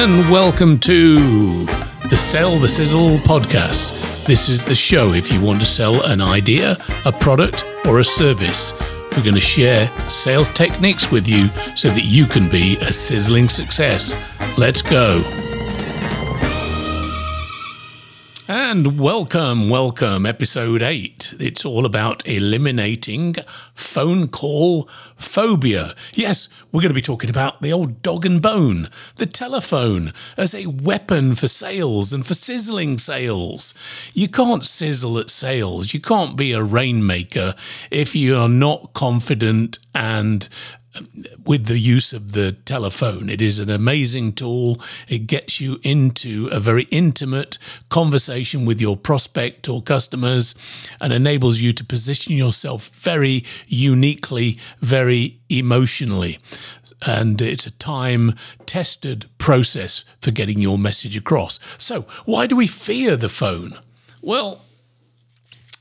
and welcome to the Sell the Sizzle podcast. This is the show if you want to sell an idea, a product, or a service. We're going to share sales techniques with you so that you can be a sizzling success. Let's go. And welcome, welcome, episode eight. It's all about eliminating phone call phobia. Yes, we're going to be talking about the old dog and bone, the telephone, as a weapon for sales and for sizzling sales. You can't sizzle at sales. You can't be a rainmaker if you are not confident and with the use of the telephone. It is an amazing tool. It gets you into a very intimate conversation with your prospect or customers and enables you to position yourself very uniquely, very emotionally. And it's a time tested process for getting your message across. So, why do we fear the phone? Well,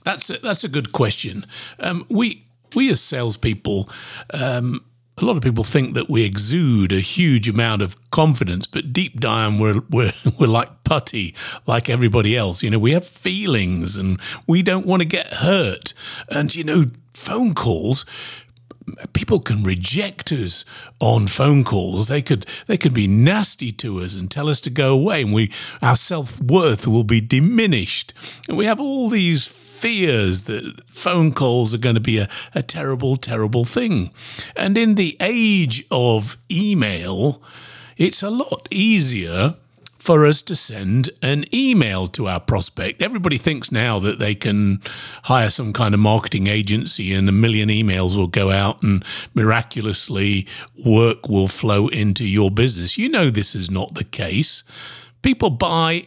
that's a, that's a good question. Um, we we as salespeople um, a lot of people think that we exude a huge amount of confidence, but deep down we're, we're, we're like putty, like everybody else. You know, we have feelings and we don't want to get hurt. And, you know, phone calls, people can reject us on phone calls. They could they could be nasty to us and tell us to go away, and we our self worth will be diminished. And we have all these fears that phone calls are going to be a, a terrible, terrible thing. And in the age of email, it's a lot easier for us to send an email to our prospect. Everybody thinks now that they can hire some kind of marketing agency and a million emails will go out and miraculously work will flow into your business. You know, this is not the case. People buy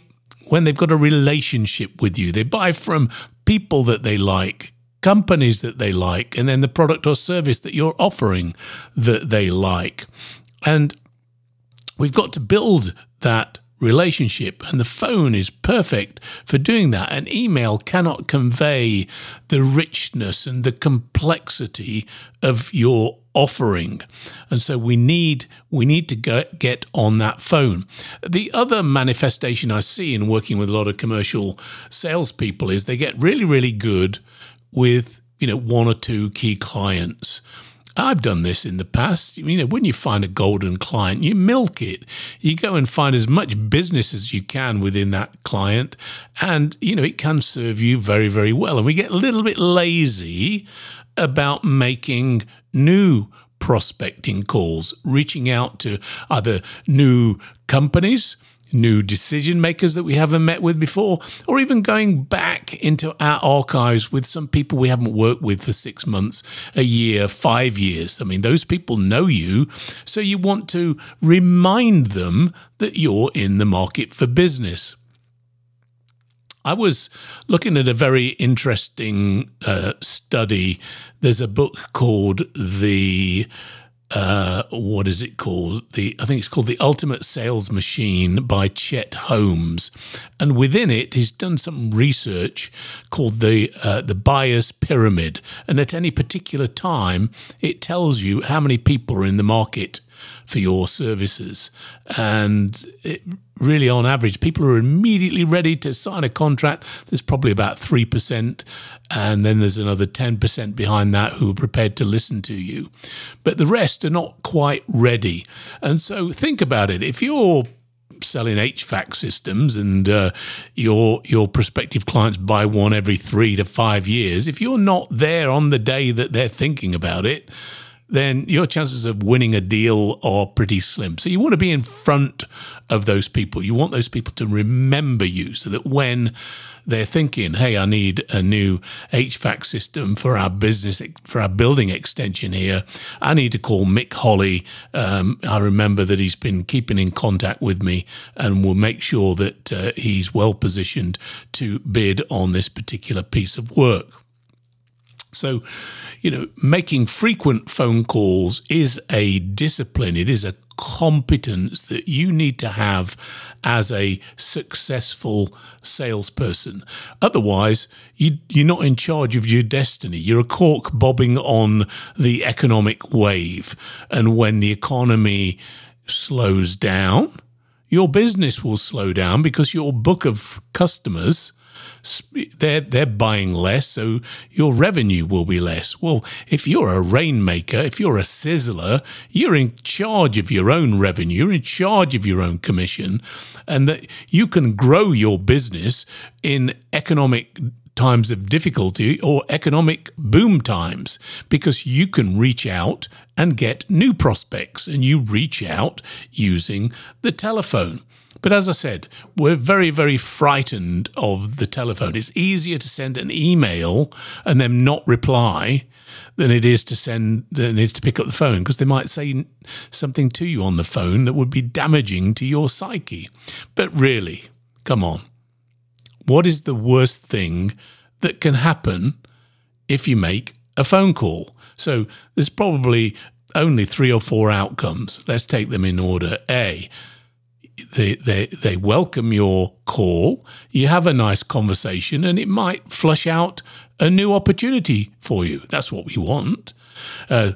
when they've got a relationship with you, they buy from people that they like, companies that they like, and then the product or service that you're offering that they like. And we've got to build that relationship. And the phone is perfect for doing that. An email cannot convey the richness and the complexity of your offering. And so we need we need to go, get on that phone. The other manifestation I see in working with a lot of commercial salespeople is they get really, really good with, you know, one or two key clients. I've done this in the past. You know, when you find a golden client, you milk it. You go and find as much business as you can within that client, and you know it can serve you very, very well. And we get a little bit lazy about making new prospecting calls, reaching out to other new companies, new decision makers that we haven't met with before, or even going back into our archives with some people we haven't worked with for six months, a year, five years. I mean, those people know you, so you want to remind them that you're in the market for business. I was looking at a very interesting uh, study. There's a book called The uh, what is it called? The I think it's called The Ultimate Sales Machine by Chet Holmes, and within it, he's done some research called the uh, the buyer's pyramid. And at any particular time, it tells you how many people are in the market for your services. And it, really, on average, people are immediately ready to sign a contract. There's probably about 3%. And then there's another 10% behind that who are prepared to listen to you. But the rest are not quite ready. And so think about it. If you're selling HVAC systems and uh, your your prospective clients buy one every three to five years, if you're not there on the day that they're thinking about it, then your chances of winning a deal are pretty slim. So you want to be in front of those people. You want those people to remember you so that when they're thinking, hey, I need a new HVAC system for our business, for our building extension here, I need to call Mick Holly. Um, I remember that he's been keeping in contact with me and will make sure that uh, he's well positioned to bid on this particular piece of work. So, you know, making frequent phone calls is a discipline. It is a competence that you need to have as a successful salesperson. Otherwise, you, you're not in charge of your destiny. You're a cork bobbing on the economic wave. And when the economy slows down, your business will slow down because your book of customers they're they're buying less, so your revenue will be less. Well, if you're a rainmaker, if you're a sizzler, you're in charge of your own revenue, you're in charge of your own commission, and that you can grow your business in economic times of difficulty or economic boom times because you can reach out and get new prospects and you reach out using the telephone. But as I said, we're very, very frightened of the telephone. It's easier to send an email and then not reply than it is to send than it is to pick up the phone because they might say something to you on the phone that would be damaging to your psyche. But really, come on. What is the worst thing that can happen if you make a phone call? So there's probably only three or four outcomes. Let's take them in order. A, they, they, they welcome your call, you have a nice conversation, and it might flush out a new opportunity for you. That's what we want. Uh,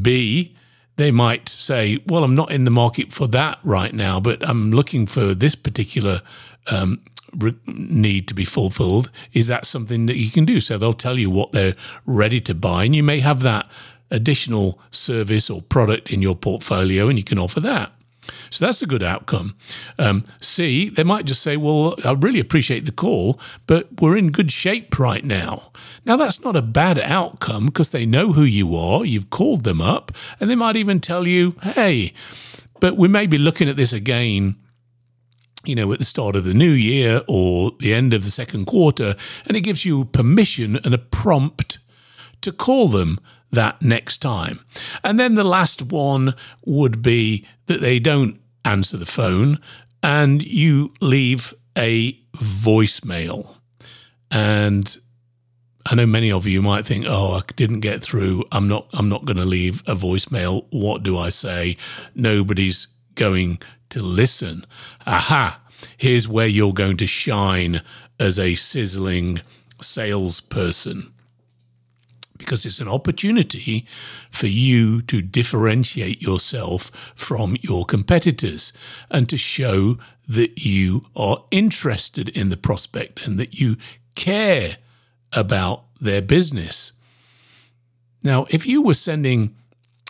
B, they might say, Well, I'm not in the market for that right now, but I'm looking for this particular um, re- need to be fulfilled. Is that something that you can do? So they'll tell you what they're ready to buy, and you may have that additional service or product in your portfolio, and you can offer that. So that's a good outcome. Um, C, they might just say, well, I really appreciate the call, but we're in good shape right now. Now, that's not a bad outcome because they know who you are, you've called them up, and they might even tell you, hey, but we may be looking at this again you know, at the start of the new year or the end of the second quarter, and it gives you permission and a prompt to call them that next time. And then the last one would be that they don't answer the phone and you leave a voicemail. And I know many of you might think, "Oh, I didn't get through. I'm not I'm not going to leave a voicemail. What do I say? Nobody's going to listen." Aha. Here's where you're going to shine as a sizzling salesperson because it's an opportunity for you to differentiate yourself from your competitors and to show that you are interested in the prospect and that you care about their business. Now, if you were sending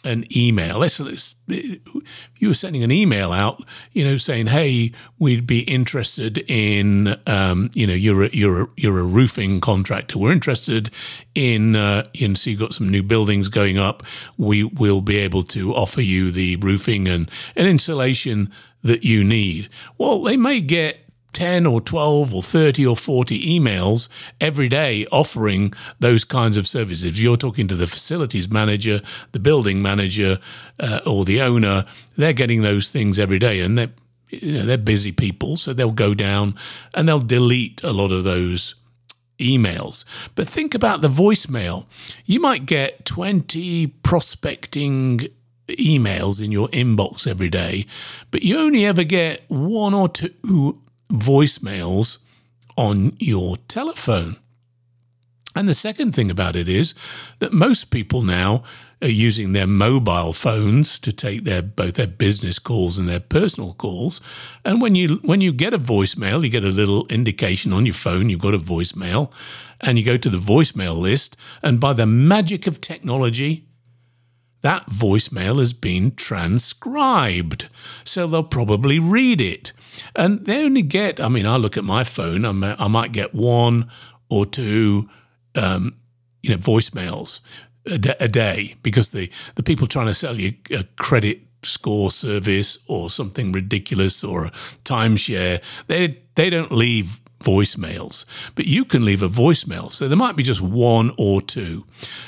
an email. Let's, let's, you were sending an email out, you know, saying, "Hey, we'd be interested in, um, you know, you're a, you're a, you're a roofing contractor. We're interested in, uh, in, so you've got some new buildings going up. We will be able to offer you the roofing and, and insulation that you need." Well, they may get 10 or 12 or 30 or 40 emails every day offering those kinds of services. You're talking to the facilities manager, the building manager, uh, or the owner, they're getting those things every day and they're, you know, they're busy people. So they'll go down and they'll delete a lot of those emails. But think about the voicemail. You might get 20 prospecting emails in your inbox every day, but you only ever get one or two voicemails on your telephone. And the second thing about it is that most people now are using their mobile phones to take their both their business calls and their personal calls. And when you when you get a voicemail, you get a little indication on your phone you've got a voicemail, and you go to the voicemail list, and by the magic of technology, that voicemail has been transcribed. So they'll probably read it. And they only get, I mean, I look at my phone, I, may, I might get one or two, um, you know, voicemails a, d- a day because the, the people trying to sell you a credit score service or something ridiculous or a timeshare, they, they don't leave voicemails, but you can leave a voicemail. So there might be just one or two.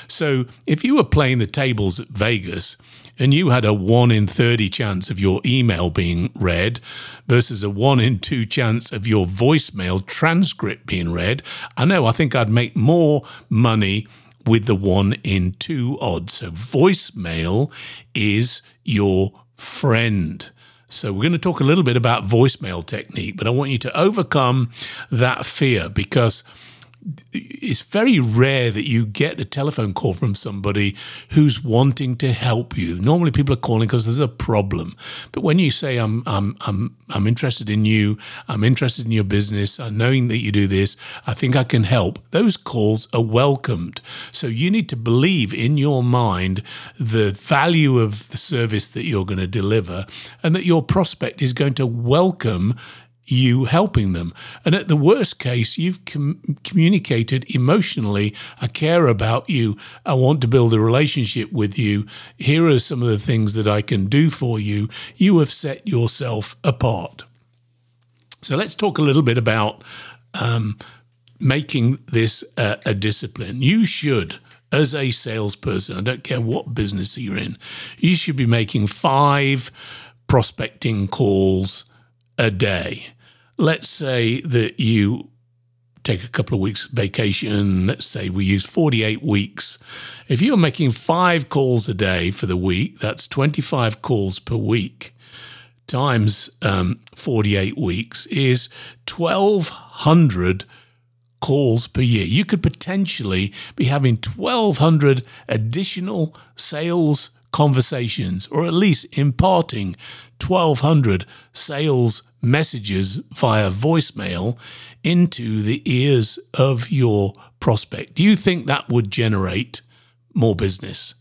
So if you were playing the tables at Vegas and you had a 1 in 30 chance of your email being read versus a 1 in 2 chance of your voicemail transcript being read, I know I think I'd make more money with the 1 in 2 odds. So voicemail is your friend. So, we're going to talk a little bit about voicemail technique, but I want you to overcome that fear because it's very rare that you get a telephone call from somebody who's wanting to help you. Normally, people are calling because there's a problem. But when you say, "I'm, I'm, I'm, I'm interested in you. I'm interested in your business. I'm knowing that you do this. I think I can help," those calls are welcomed. So you need to believe in your mind the value of the service that you're going to deliver, and that your prospect is going to welcome you helping them. And at the worst case, you've com- communicated emotionally, I care about you. I want to build a relationship with you. Here are some of the things that I can do for you. You have set yourself apart. So let's talk a little bit about um, making this a, a discipline. You should as a salesperson, I don't care what business you're in, you should be making five prospecting calls a day let's say that you take a couple of weeks vacation, let's say we use 48 weeks. If you're making five calls a day for the week, that's 25 calls per week times um, 48 weeks is 1,200 calls per year. You could potentially be having 1,200 additional sales conversations, or at least imparting 1,200 sales messages via voicemail into the ears of your prospect. Do you think that would generate more business?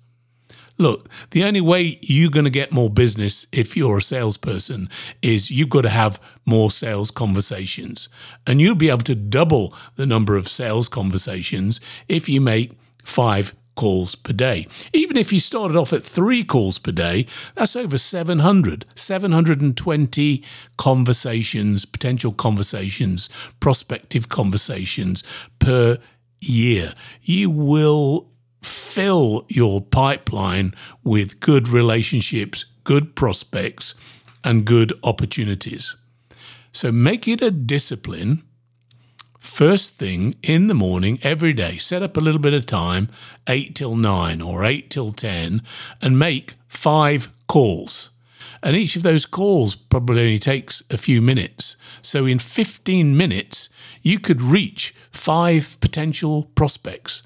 Look, the only way you're going to get more business if you're a salesperson is you've got to have more sales conversations. And you'll be able to double the number of sales conversations if you make five calls per day. Even if you started off at three calls per day, that's over 700, 720 conversations, potential conversations, prospective conversations per year. You will fill your pipeline with good relationships, good prospects, and good opportunities. So make it a discipline first thing in the morning every day. Set up a little bit of time, 8 till 9 or 8 till 10, and make five calls. And each of those calls probably only takes a few minutes. So in 15 minutes, you could reach five potential prospects.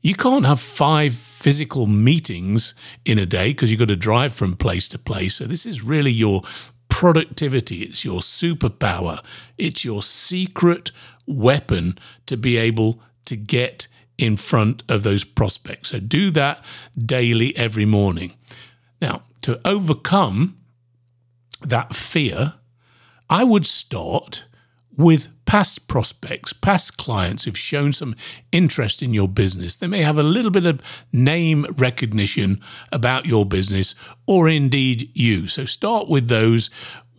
You can't have five physical meetings in a day because you've got to drive from place to place. So this is really your productivity, it's your superpower, it's your secret weapon to be able to get in front of those prospects. So do that daily, every morning. Now, to overcome that fear, I would start with past prospects, past clients who've shown some interest in your business. They may have a little bit of name recognition about your business or indeed you. So start with those,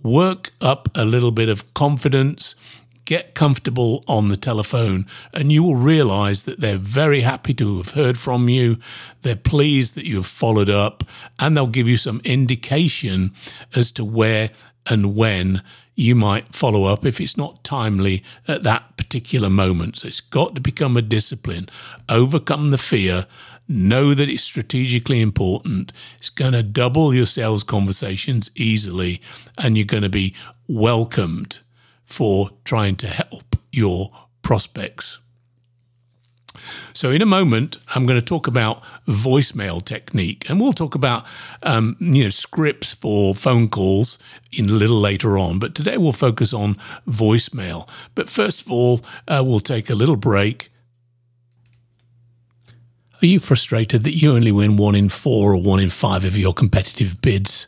work up a little bit of confidence, get comfortable on the telephone, and you will realize that they're very happy to have heard from you. They're pleased that you have followed up, and they'll give you some indication as to where and when you might follow up if it's not timely at that particular moment. So it's got to become a discipline. Overcome the fear. Know that it's strategically important. It's going to double your sales conversations easily, and you're going to be welcomed for trying to help your prospects. So, in a moment, I'm going to talk about voicemail technique, and we'll talk about um, you know scripts for phone calls in a little later on. But today we'll focus on voicemail. But first of all, uh, we'll take a little break. Are you frustrated that you only win one in four or one in five of your competitive bids?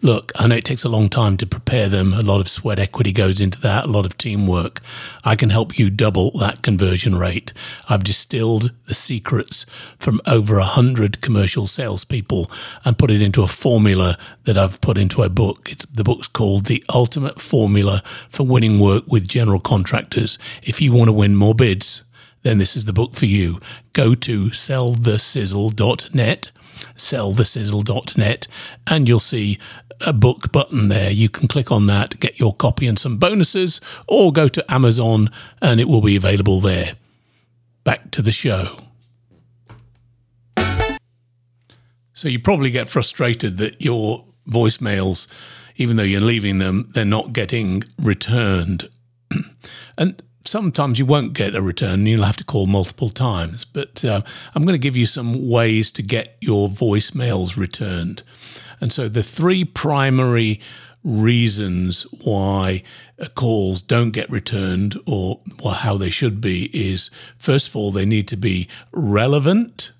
Look, I know it takes a long time to prepare them. A lot of sweat equity goes into that, a lot of teamwork. I can help you double that conversion rate. I've distilled the secrets from over a hundred commercial salespeople and put it into a formula that I've put into a book. It's, the book's called The Ultimate Formula for Winning Work with General Contractors. If you want to win more bids, then this is the book for you. Go to sellthesizzle.net sellthesizzle.net and you'll see a book button there. You can click on that, get your copy and some bonuses, or go to Amazon and it will be available there. Back to the show. So you probably get frustrated that your voicemails, even though you're leaving them, they're not getting returned. and sometimes you won't get a return. You'll have to call multiple times. But uh, I'm going to give you some ways to get your voicemails returned. And so the three primary reasons why uh, calls don't get returned or, or how they should be is first of all, they need to be relevant.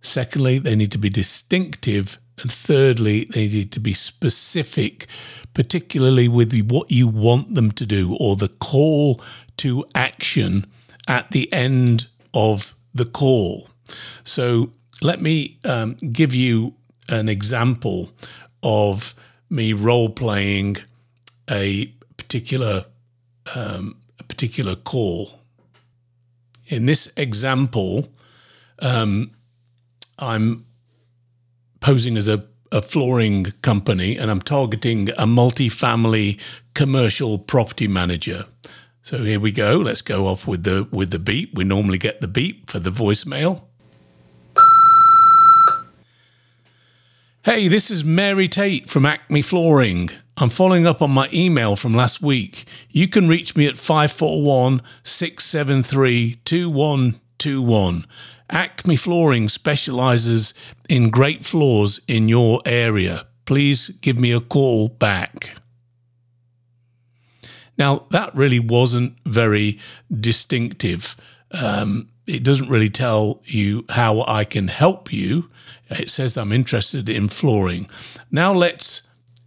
Secondly, they need to be distinctive. And thirdly, they need to be specific, particularly with what you want them to do or the call to action at the end of the call. So let me um, give you an example of me role playing a particular um, a particular call. In this example, um, I'm posing as a, a flooring company and I'm targeting a multi-family commercial property manager. So here we go. Let's go off with the with the beep. We normally get the beep for the voicemail. Hey, this is Mary Tate from Acme Flooring. I'm following up on my email from last week. You can reach me at 541 673 2121. Acme Flooring specializes in great floors in your area. Please give me a call back. Now, that really wasn't very distinctive. Um, it doesn't really tell you how I can help you. It says I'm interested in flooring. Now let's,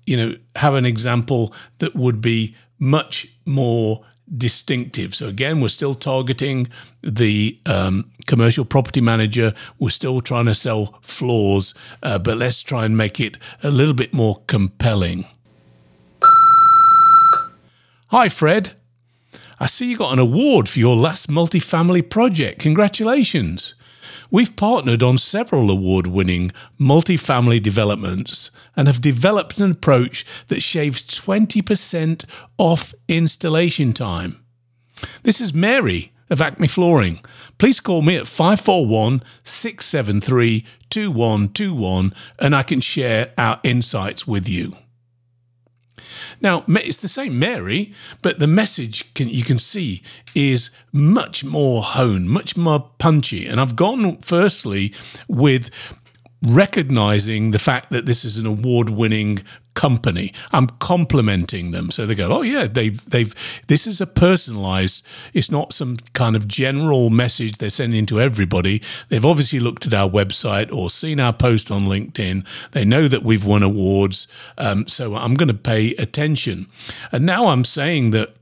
you know, have an example that would be much more distinctive. So again, we're still targeting the um, commercial property manager. We're still trying to sell floors, uh, but let's try and make it a little bit more compelling. Hi, Fred. I see you got an award for your last multifamily project. Congratulations. We've partnered on several award winning multifamily developments and have developed an approach that shaves 20% off installation time. This is Mary of Acme Flooring. Please call me at 541 673 2121 and I can share our insights with you. Now, it's the same Mary, but the message can, you can see is much more honed, much more punchy. And I've gone firstly with recognizing the fact that this is an award winning company. I'm complimenting them. So they go, oh yeah, they've they've this is a personalized, it's not some kind of general message they're sending to everybody. They've obviously looked at our website or seen our post on LinkedIn. They know that we've won awards. Um, so I'm going to pay attention. And now I'm saying that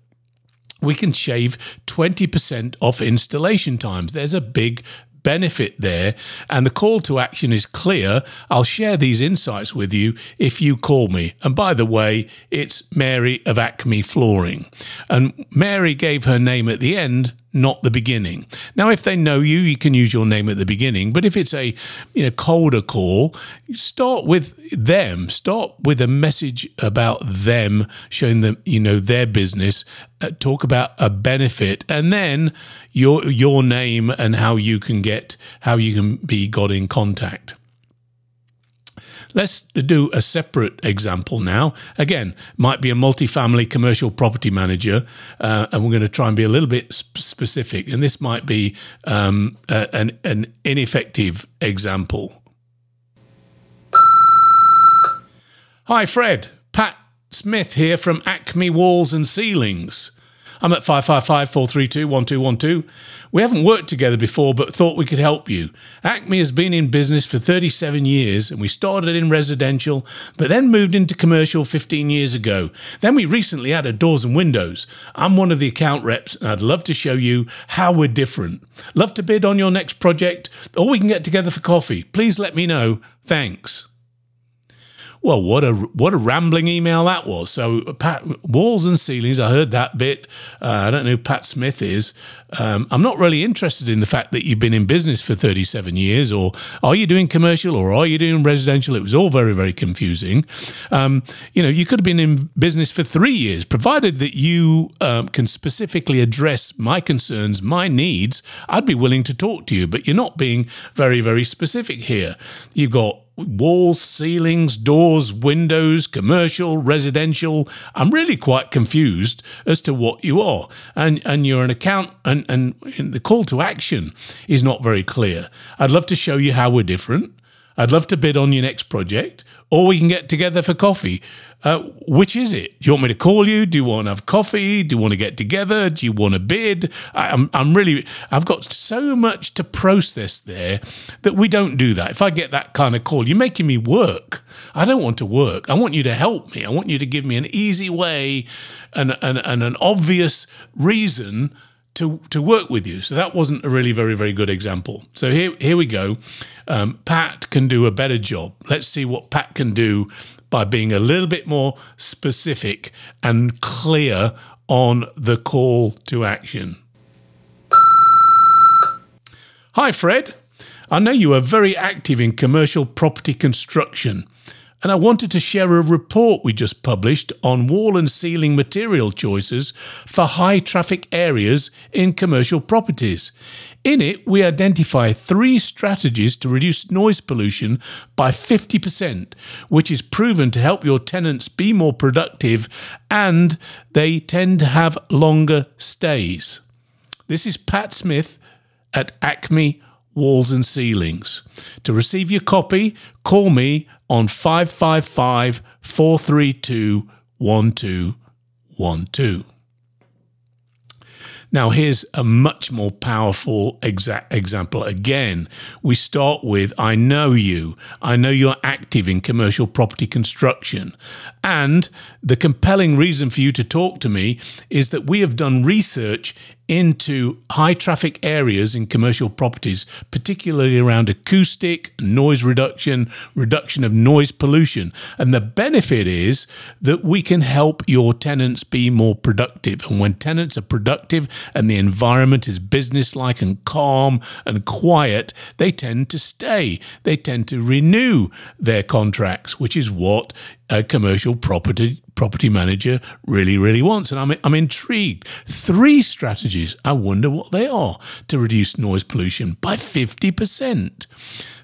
we can shave 20% off installation times. There's a big benefit there. And the call to action is clear. I'll share these insights with you if you call me. And by the way, it's Mary of Acme Flooring. And Mary gave her name at the end not the beginning. Now, if they know you, you can use your name at the beginning. But if it's a you know colder call, start with them. Start with a message about them, showing them you know their business. Uh, talk about a benefit, and then your your name and how you can get how you can be got in contact. Let's do a separate example now. Again, might be a multifamily commercial property manager, uh, and we're going to try and be a little bit sp- specific. And this might be um, a, an, an ineffective example. Hi, Fred. Pat Smith here from Acme Walls and Ceilings. I'm at 555 432 1212. We haven't worked together before, but thought we could help you. Acme has been in business for 37 years, and we started in residential, but then moved into commercial 15 years ago. Then we recently added doors and windows. I'm one of the account reps, and I'd love to show you how we're different. Love to bid on your next project, or we can get together for coffee. Please let me know. Thanks. Well, what a what a rambling email that was. So, Pat, walls and ceilings. I heard that bit. Uh, I don't know who Pat Smith is. Um, I'm not really interested in the fact that you've been in business for 37 years, or are you doing commercial, or are you doing residential? It was all very very confusing. Um, you know, you could have been in business for three years, provided that you um, can specifically address my concerns, my needs. I'd be willing to talk to you, but you're not being very very specific here. You've got walls, ceilings, doors, windows, commercial, residential. I'm really quite confused as to what you are. And and you're an account and, and the call to action is not very clear. I'd love to show you how we're different. I'd love to bid on your next project, or we can get together for coffee. Uh, which is it? Do you want me to call you? Do you want to have coffee? Do you want to get together? Do you want to bid? I, I'm, I'm really, I've got so much to process there that we don't do that. If I get that kind of call, you're making me work. I don't want to work. I want you to help me. I want you to give me an easy way and, and, and an obvious reason to to work with you. So that wasn't a really very very good example. So here here we go. Um, Pat can do a better job. Let's see what Pat can do by being a little bit more specific and clear on the call to action. Hi, Fred. I know you are very active in commercial property construction and I wanted to share a report we just published on wall and ceiling material choices for high traffic areas in commercial properties. In it, we identify three strategies to reduce noise pollution by 50%, which is proven to help your tenants be more productive and they tend to have longer stays. This is Pat Smith at Acme Walls and Ceilings. To receive your copy, call me on 555 432 1212. Now, here's a much more powerful exa- example. Again, we start with I know you. I know you're active in commercial property construction. And the compelling reason for you to talk to me is that we have done research into high traffic areas in commercial properties, particularly around acoustic, noise reduction, reduction of noise pollution. And the benefit is that we can help your tenants be more productive. And when tenants are productive and the environment is businesslike and calm and quiet, they tend to stay. They tend to renew their contracts, which is what a commercial property property manager really, really wants. And I'm, I'm intrigued. Three strategies. I wonder what they are to reduce noise pollution by 50%.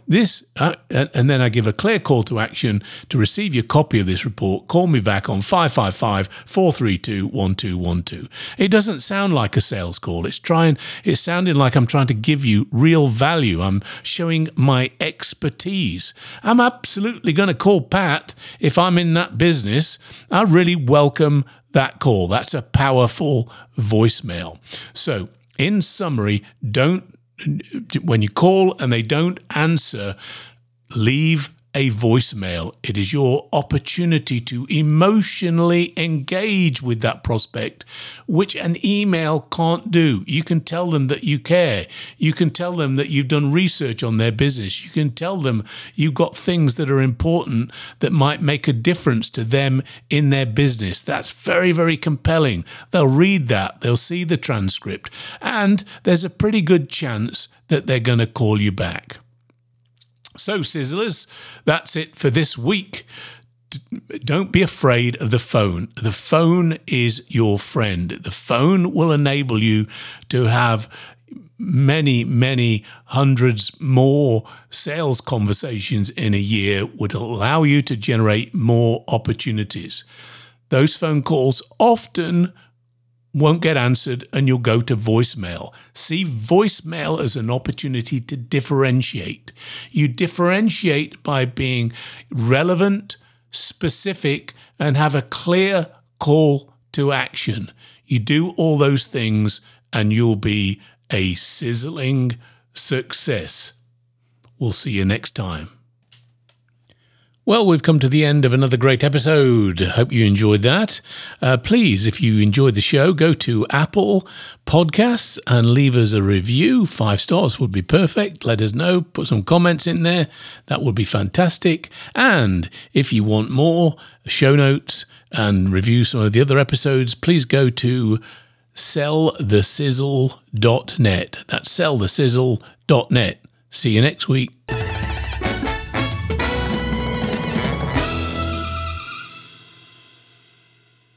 This, uh, and then I give a clear call to action to receive your copy of this report. Call me back on 555 432 1212. It doesn't sound like a sales call. It's trying, it's sounding like I'm trying to give you real value. I'm showing my expertise. I'm absolutely going to call Pat if I'm in that business. I really welcome that call. That's a powerful voicemail. So, in summary, don't when you call and they don't answer, leave a voicemail. It is your opportunity to emotionally engage with that prospect, which an email can't do. You can tell them that you care. You can tell them that you've done research on their business. You can tell them you've got things that are important that might make a difference to them in their business. That's very, very compelling. They'll read that, they'll see the transcript, and there's a pretty good chance that they're going to call you back. So, Sizzlers, that's it for this week. Don't be afraid of the phone. The phone is your friend. The phone will enable you to have many, many hundreds more sales conversations in a year, would allow you to generate more opportunities. Those phone calls often won't get answered and you'll go to voicemail. See voicemail as an opportunity to differentiate. You differentiate by being relevant, specific, and have a clear call to action. You do all those things and you'll be a sizzling success. We'll see you next time. Well, we've come to the end of another great episode. Hope you enjoyed that. Uh, please, if you enjoyed the show, go to Apple Podcasts and leave us a review. Five stars would be perfect. Let us know. Put some comments in there. That would be fantastic. And if you want more show notes and review some of the other episodes, please go to sellthesizzle.net. That's sellthesizzle.net. See you next week.